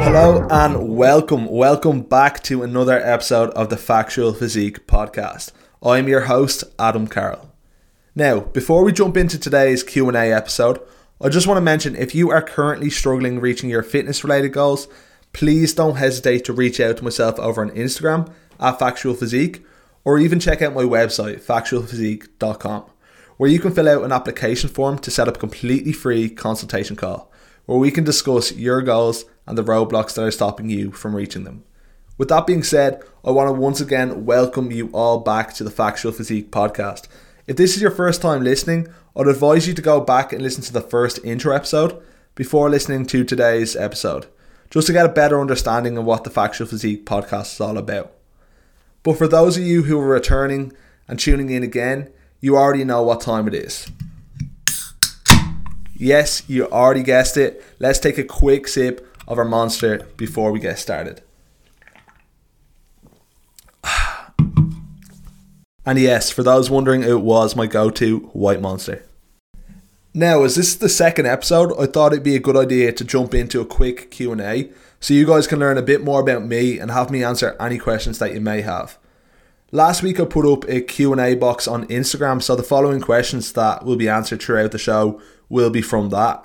Hello and welcome, welcome back to another episode of the Factual Physique podcast. I'm your host, Adam Carroll. Now, before we jump into today's Q&A episode, I just want to mention if you are currently struggling reaching your fitness related goals, please don't hesitate to reach out to myself over on Instagram at Factual Physique or even check out my website, factualphysique.com, where you can fill out an application form to set up a completely free consultation call, where we can discuss your goals and the roadblocks that are stopping you from reaching them. With that being said, I want to once again welcome you all back to the Factual Physique podcast. If this is your first time listening, I'd advise you to go back and listen to the first intro episode before listening to today's episode, just to get a better understanding of what the Factual Physique podcast is all about. But for those of you who are returning and tuning in again, you already know what time it is. Yes, you already guessed it. Let's take a quick sip of our monster before we get started. And yes, for those wondering, it was my go to white monster. Now, as this is the second episode, I thought it'd be a good idea to jump into a quick Q&A so you guys can learn a bit more about me and have me answer any questions that you may have. Last week I put up a Q&A box on Instagram, so the following questions that will be answered throughout the show will be from that.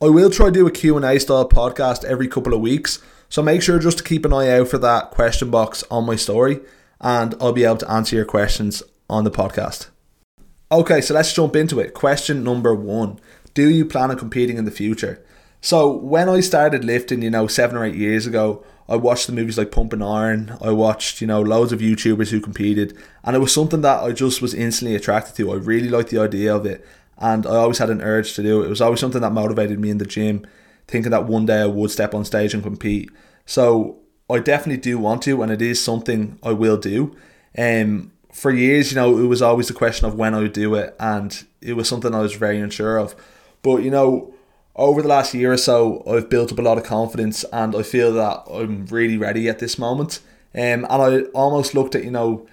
I will try to do a Q&A style podcast every couple of weeks, so make sure just to keep an eye out for that question box on my story and I'll be able to answer your questions on the podcast. Okay, so let's jump into it. Question number 1. Do you plan on competing in the future? So, when I started lifting, you know, 7 or 8 years ago, I watched the movies like Pumping Iron. I watched, you know, loads of YouTubers who competed, and it was something that I just was instantly attracted to. I really liked the idea of it, and I always had an urge to do it. It was always something that motivated me in the gym, thinking that one day I would step on stage and compete. So I definitely do want to, and it is something I will do. Um, for years, you know, it was always the question of when I would do it, and it was something I was very unsure of. But you know, over the last year or so, I've built up a lot of confidence, and I feel that I'm really ready at this moment. Um, and I almost looked at you know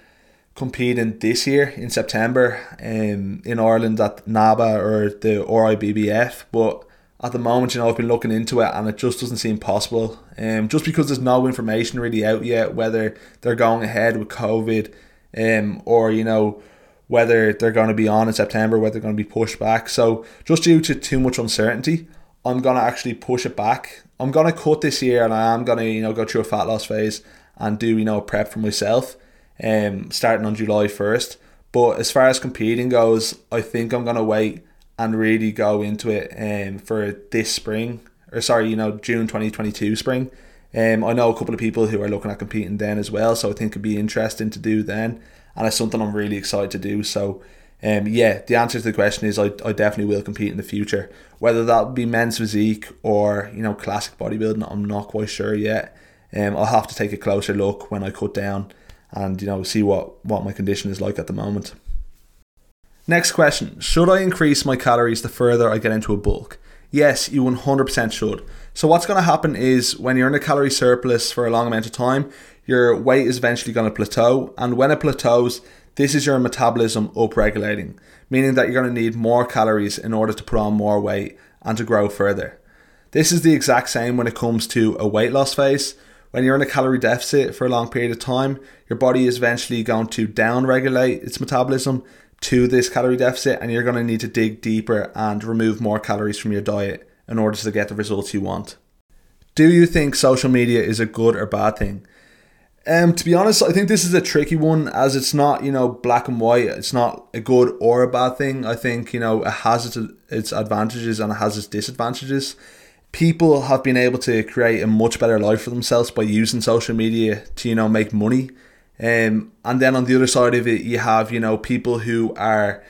competing this year in September um, in Ireland at NABBA or the RIBBF, but at the moment, you know, I've been looking into it and it just doesn't seem possible. Um, just because there's no information really out yet whether they're going ahead with COVID, um, or you know, whether they're going to be on in September, whether they're going to be pushed back. So just due to too much uncertainty, I'm gonna actually push it back. I'm gonna cut this year, and I am gonna you know go through a fat loss phase and do you know prep for myself, um, starting on July first. But as far as competing goes, I think I'm gonna wait and really go into it um, for this spring or sorry you know June 2022 spring. Um, I know a couple of people who are looking at competing then as well so I think it'd be interesting to do then and it's something I'm really excited to do. So um, yeah the answer to the question is I, I definitely will compete in the future. Whether that be men's physique or you know classic bodybuilding I'm not quite sure yet. Um, I'll have to take a closer look when I cut down and you know see what what my condition is like at the moment Next question Should I increase my calories the further I get into a bulk? Yes, you 100% should. So, what's going to happen is when you're in a calorie surplus for a long amount of time, your weight is eventually going to plateau. And when it plateaus, this is your metabolism upregulating, meaning that you're going to need more calories in order to put on more weight and to grow further. This is the exact same when it comes to a weight loss phase. When you're in a calorie deficit for a long period of time, your body is eventually going to down regulate its metabolism to this calorie deficit and you're going to need to dig deeper and remove more calories from your diet in order to get the results you want. Do you think social media is a good or bad thing? Um, to be honest, I think this is a tricky one as it's not, you know, black and white. It's not a good or a bad thing. I think, you know, it has its, its advantages and it has its disadvantages. People have been able to create a much better life for themselves by using social media to, you know, make money. Um, and then on the other side of it, you have, you know, people who are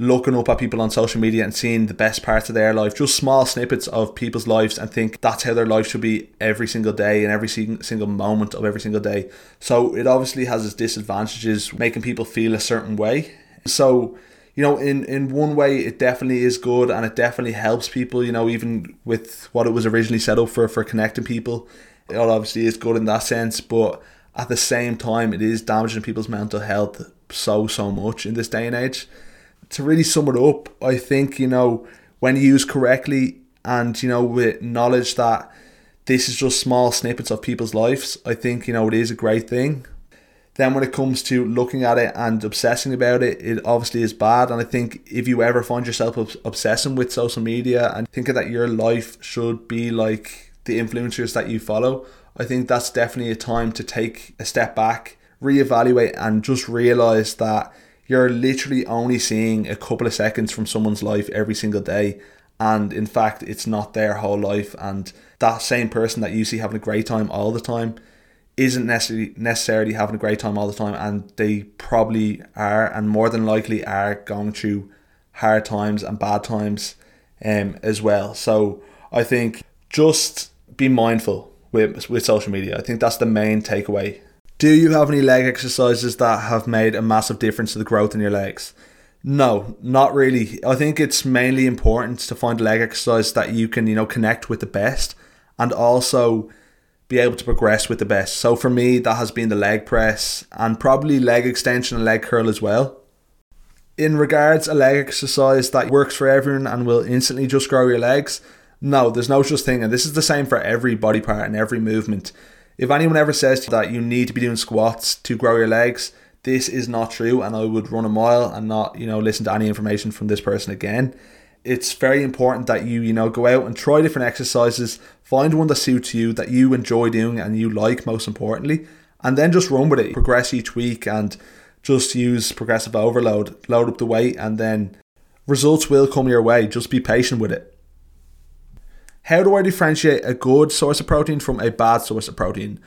looking up at people on social media and seeing the best parts of their life, just small snippets of people's lives, and think that's how their life should be every single day and every single moment of every single day. So it obviously has its disadvantages, making people feel a certain way. So, you know, in, in one way, it definitely is good and it definitely helps people, you know, even with what it was originally set up for, for connecting people. It obviously is good in that sense, but at the same time, it is damaging people's mental health so, so much in this day and age. To really sum it up, I think, you know, when used correctly and, you know, with knowledge that this is just small snippets of people's lives, I think, you know, it is a great thing. Then when it comes to looking at it and obsessing about it, it obviously is bad. And I think if you ever find yourself obsessing with social media and thinking that your life should be like the influencers that you follow, I think that's definitely a time to take a step back, reevaluate, and just realize that you're literally only seeing a couple of seconds from someone's life every single day. And in fact, it's not their whole life. And that same person that you see having a great time all the time isn't necessarily necessarily having a great time all the time and they probably are and more than likely are going through hard times and bad times um, as well. So I think just be mindful with with social media. I think that's the main takeaway. Do you have any leg exercises that have made a massive difference to the growth in your legs? No, not really. I think it's mainly important to find a leg exercise that you can, you know, connect with the best and also be able to progress with the best. So for me, that has been the leg press and probably leg extension and leg curl as well. In regards a leg exercise that works for everyone and will instantly just grow your legs, no, there's no such thing, and this is the same for every body part and every movement. If anyone ever says you that you need to be doing squats to grow your legs, this is not true, and I would run a mile and not, you know, listen to any information from this person again. It's very important that you, you know, go out and try different exercises, find one that suits you, that you enjoy doing and you like most importantly, and then just run with it. Progress each week and just use progressive overload, load up the weight, and then results will come your way. Just be patient with it. How do I differentiate a good source of protein from a bad source of protein?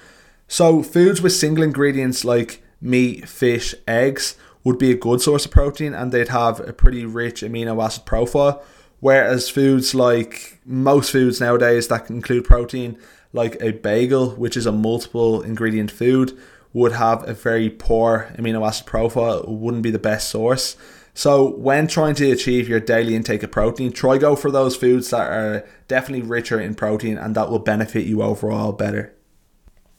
So, foods with single ingredients like meat, fish, eggs would be a good source of protein and they'd have a pretty rich amino acid profile. Whereas foods like most foods nowadays that include protein, like a bagel, which is a multiple ingredient food, would have a very poor amino acid profile. It wouldn't be the best source. So, when trying to achieve your daily intake of protein, try go for those foods that are definitely richer in protein and that will benefit you overall better.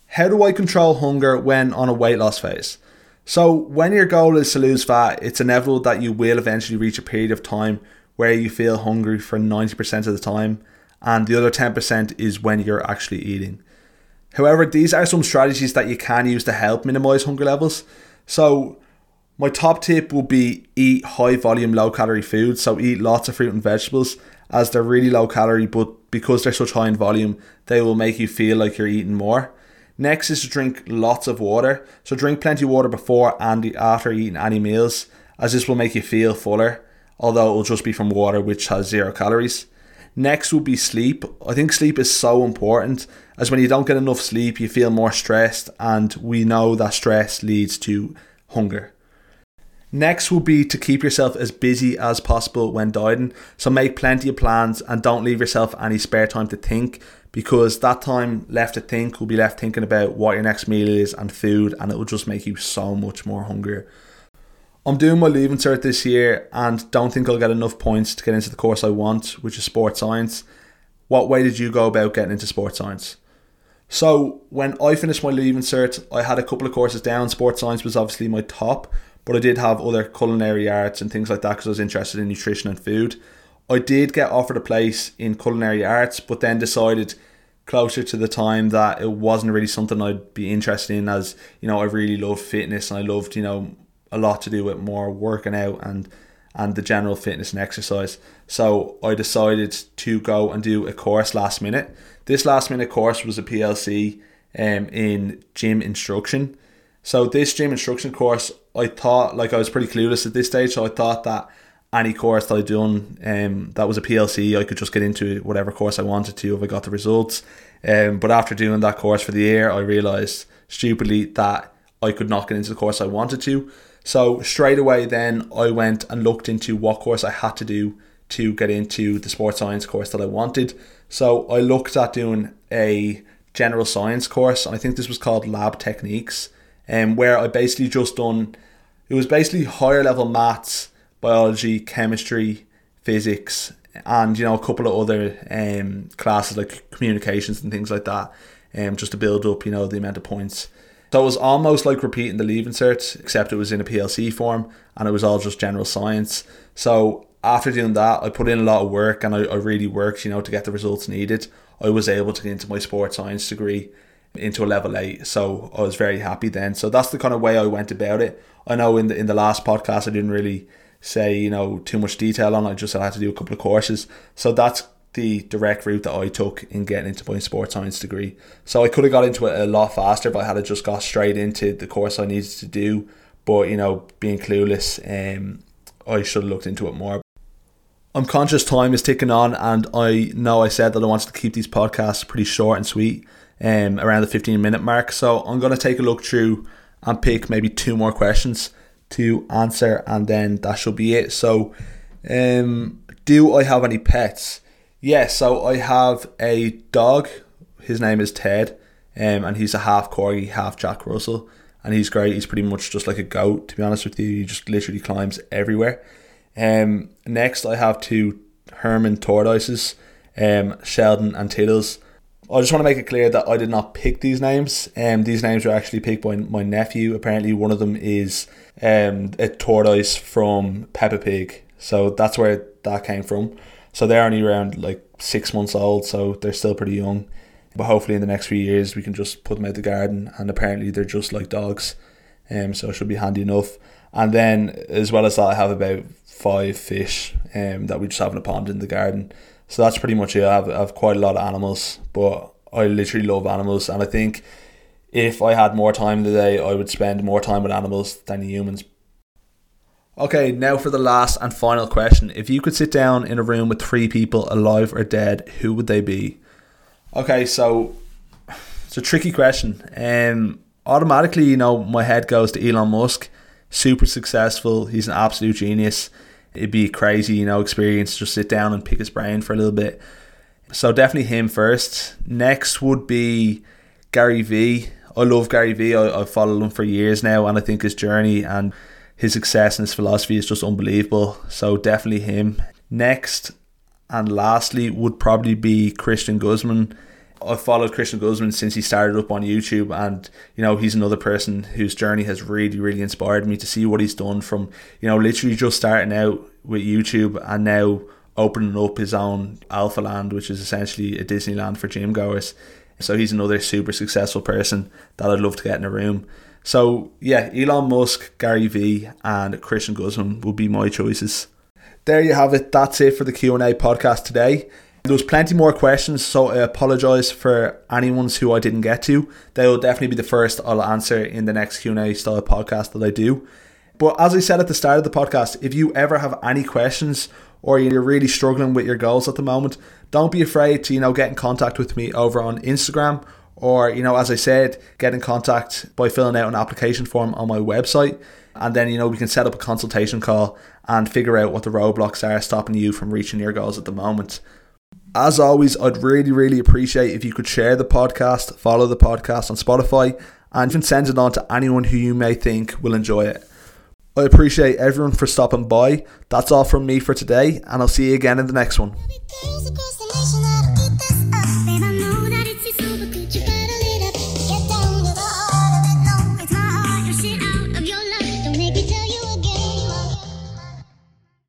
How do I control hunger when on a weight loss phase? So, when your goal is to lose fat, it's inevitable that you will eventually reach a period of time where you feel hungry for 90% of the time, and the other 10% is when you're actually eating. However, these are some strategies that you can use to help minimize hunger levels. So, my top tip would be eat high volume, low calorie foods. So, eat lots of fruit and vegetables as they're really low calorie, but because they're such high in volume, they will make you feel like you're eating more. Next is to drink lots of water. So, drink plenty of water before and after eating any meals, as this will make you feel fuller, although it will just be from water, which has zero calories. Next would be sleep. I think sleep is so important as when you don't get enough sleep, you feel more stressed, and we know that stress leads to hunger. Next will be to keep yourself as busy as possible when dieting. So make plenty of plans and don't leave yourself any spare time to think because that time left to think will be left thinking about what your next meal is and food and it will just make you so much more hungrier. I'm doing my leaving cert this year and don't think I'll get enough points to get into the course I want, which is sports science. What way did you go about getting into sports science? So when I finished my leaving cert, I had a couple of courses down. Sports science was obviously my top, but I did have other culinary arts and things like that because I was interested in nutrition and food. I did get offered a place in culinary arts, but then decided closer to the time that it wasn't really something I'd be interested in as, you know, I really love fitness and I loved, you know, a lot to do with more working out and and the general fitness and exercise. So I decided to go and do a course last minute. This last minute course was a PLC um, in gym instruction. So this gym instruction course, I thought like I was pretty clueless at this stage. So I thought that any course that I'd done um, that was a PLC, I could just get into whatever course I wanted to if I got the results. Um, but after doing that course for the year, I realised stupidly that I could not get into the course I wanted to. So straight away, then I went and looked into what course I had to do to get into the sports science course that I wanted. So I looked at doing a general science course, and I think this was called Lab Techniques, um, where I basically just done It was basically higher level maths, biology, chemistry, physics, and you know a couple of other um, classes like communications and things like that, um, just to build up you know the amount of points. So it was almost like repeating the Leaving Cert, except it was in a PLC form, and it was all just general science. So after doing that, I put in a lot of work, and I, I really worked, you know, to get the results needed. I was able to get into my sports science degree into a level eight, so I was very happy then. So that's the kind of way I went about it. I know in the in the last podcast I didn't really say you know too much detail on. it. I just had to do a couple of courses. So that's the direct route that I took in getting into my sports science degree. So I could have got into it a lot faster if I had just got straight into the course I needed to do. But you know, being clueless, um, I should have looked into it more. I'm conscious time is ticking on, and I know I said that I wanted to keep these podcasts pretty short and sweet, um, around the 15 minute mark. So I'm going to take a look through and pick maybe two more questions to answer, and then that should be it. So, um, do I have any pets? Yes, so I have a dog. His name is Ted, um, and he's a half corgi, half Jack Russell, and he's great. He's pretty much just like a goat, to be honest with you. He just literally climbs everywhere. Um, next, I have two Hermann tortoises, um, Sheldon and Tiddles. I just want to make it clear that I did not pick these names. Um, these names were actually picked by my nephew. Apparently, one of them is um, a tortoise from Peppa Pig, so that's where that came from. So they're only around like six months old, so they're still pretty young. But hopefully, in the next few years, we can just put them out the garden. And apparently, they're just like dogs, um, so it should be handy enough. And then, as well as that, I have about five fish um, that we just have in a pond in the garden. So that's pretty much it. I have, I have quite a lot of animals, but I literally love animals, and I think if I had more time in the day, I would spend more time with animals than humans. Okay, now for the last and final question. If you could sit down in a room with three people, alive or dead, who would they be? Okay, so it's a tricky question. Um, automatically, you know, my head goes to Elon Musk. Super successful. He's an absolute genius. It'd be a crazy, you know, experience to just sit down and pick his brain for a little bit. So definitely him first. Next would be Gary Vee. I love Gary vee i've followed him for years now, and I think his journey and his success and his philosophy is just unbelievable. So definitely him. Next and lastly would probably be Christian Guzman. I've followed Christian Guzman since he started up on YouTube, and you know he's another person whose journey has really, really inspired me to see what he's done from you know literally just starting out with YouTube and now opening up his own Alphaland, which is essentially a Disneyland for gym goers. So he's another super successful person that I'd love to get in a room. So yeah, Elon Musk, Gary Vee, and Christian Guzman will be my choices. There you have it. That's it for the Q and A podcast today. There was plenty more questions, so I apologise for anyone's who I didn't get to. They will definitely be the first I'll answer in the next Q and A style podcast that I do. But as I said at the start of the podcast, if you ever have any questions or you're really struggling with your goals at the moment, don't be afraid to you know get in contact with me over on Instagram or you know as I said, get in contact by filling out an application form on my website and then you know we can set up a consultation call and figure out what the roadblocks are stopping you from reaching your goals at the moment. As always, I'd really, really appreciate if you could share the podcast, follow the podcast on Spotify, and even send it on to anyone who you may think will enjoy it. I appreciate everyone for stopping by. That's all from me for today, and I'll see you again in the next one.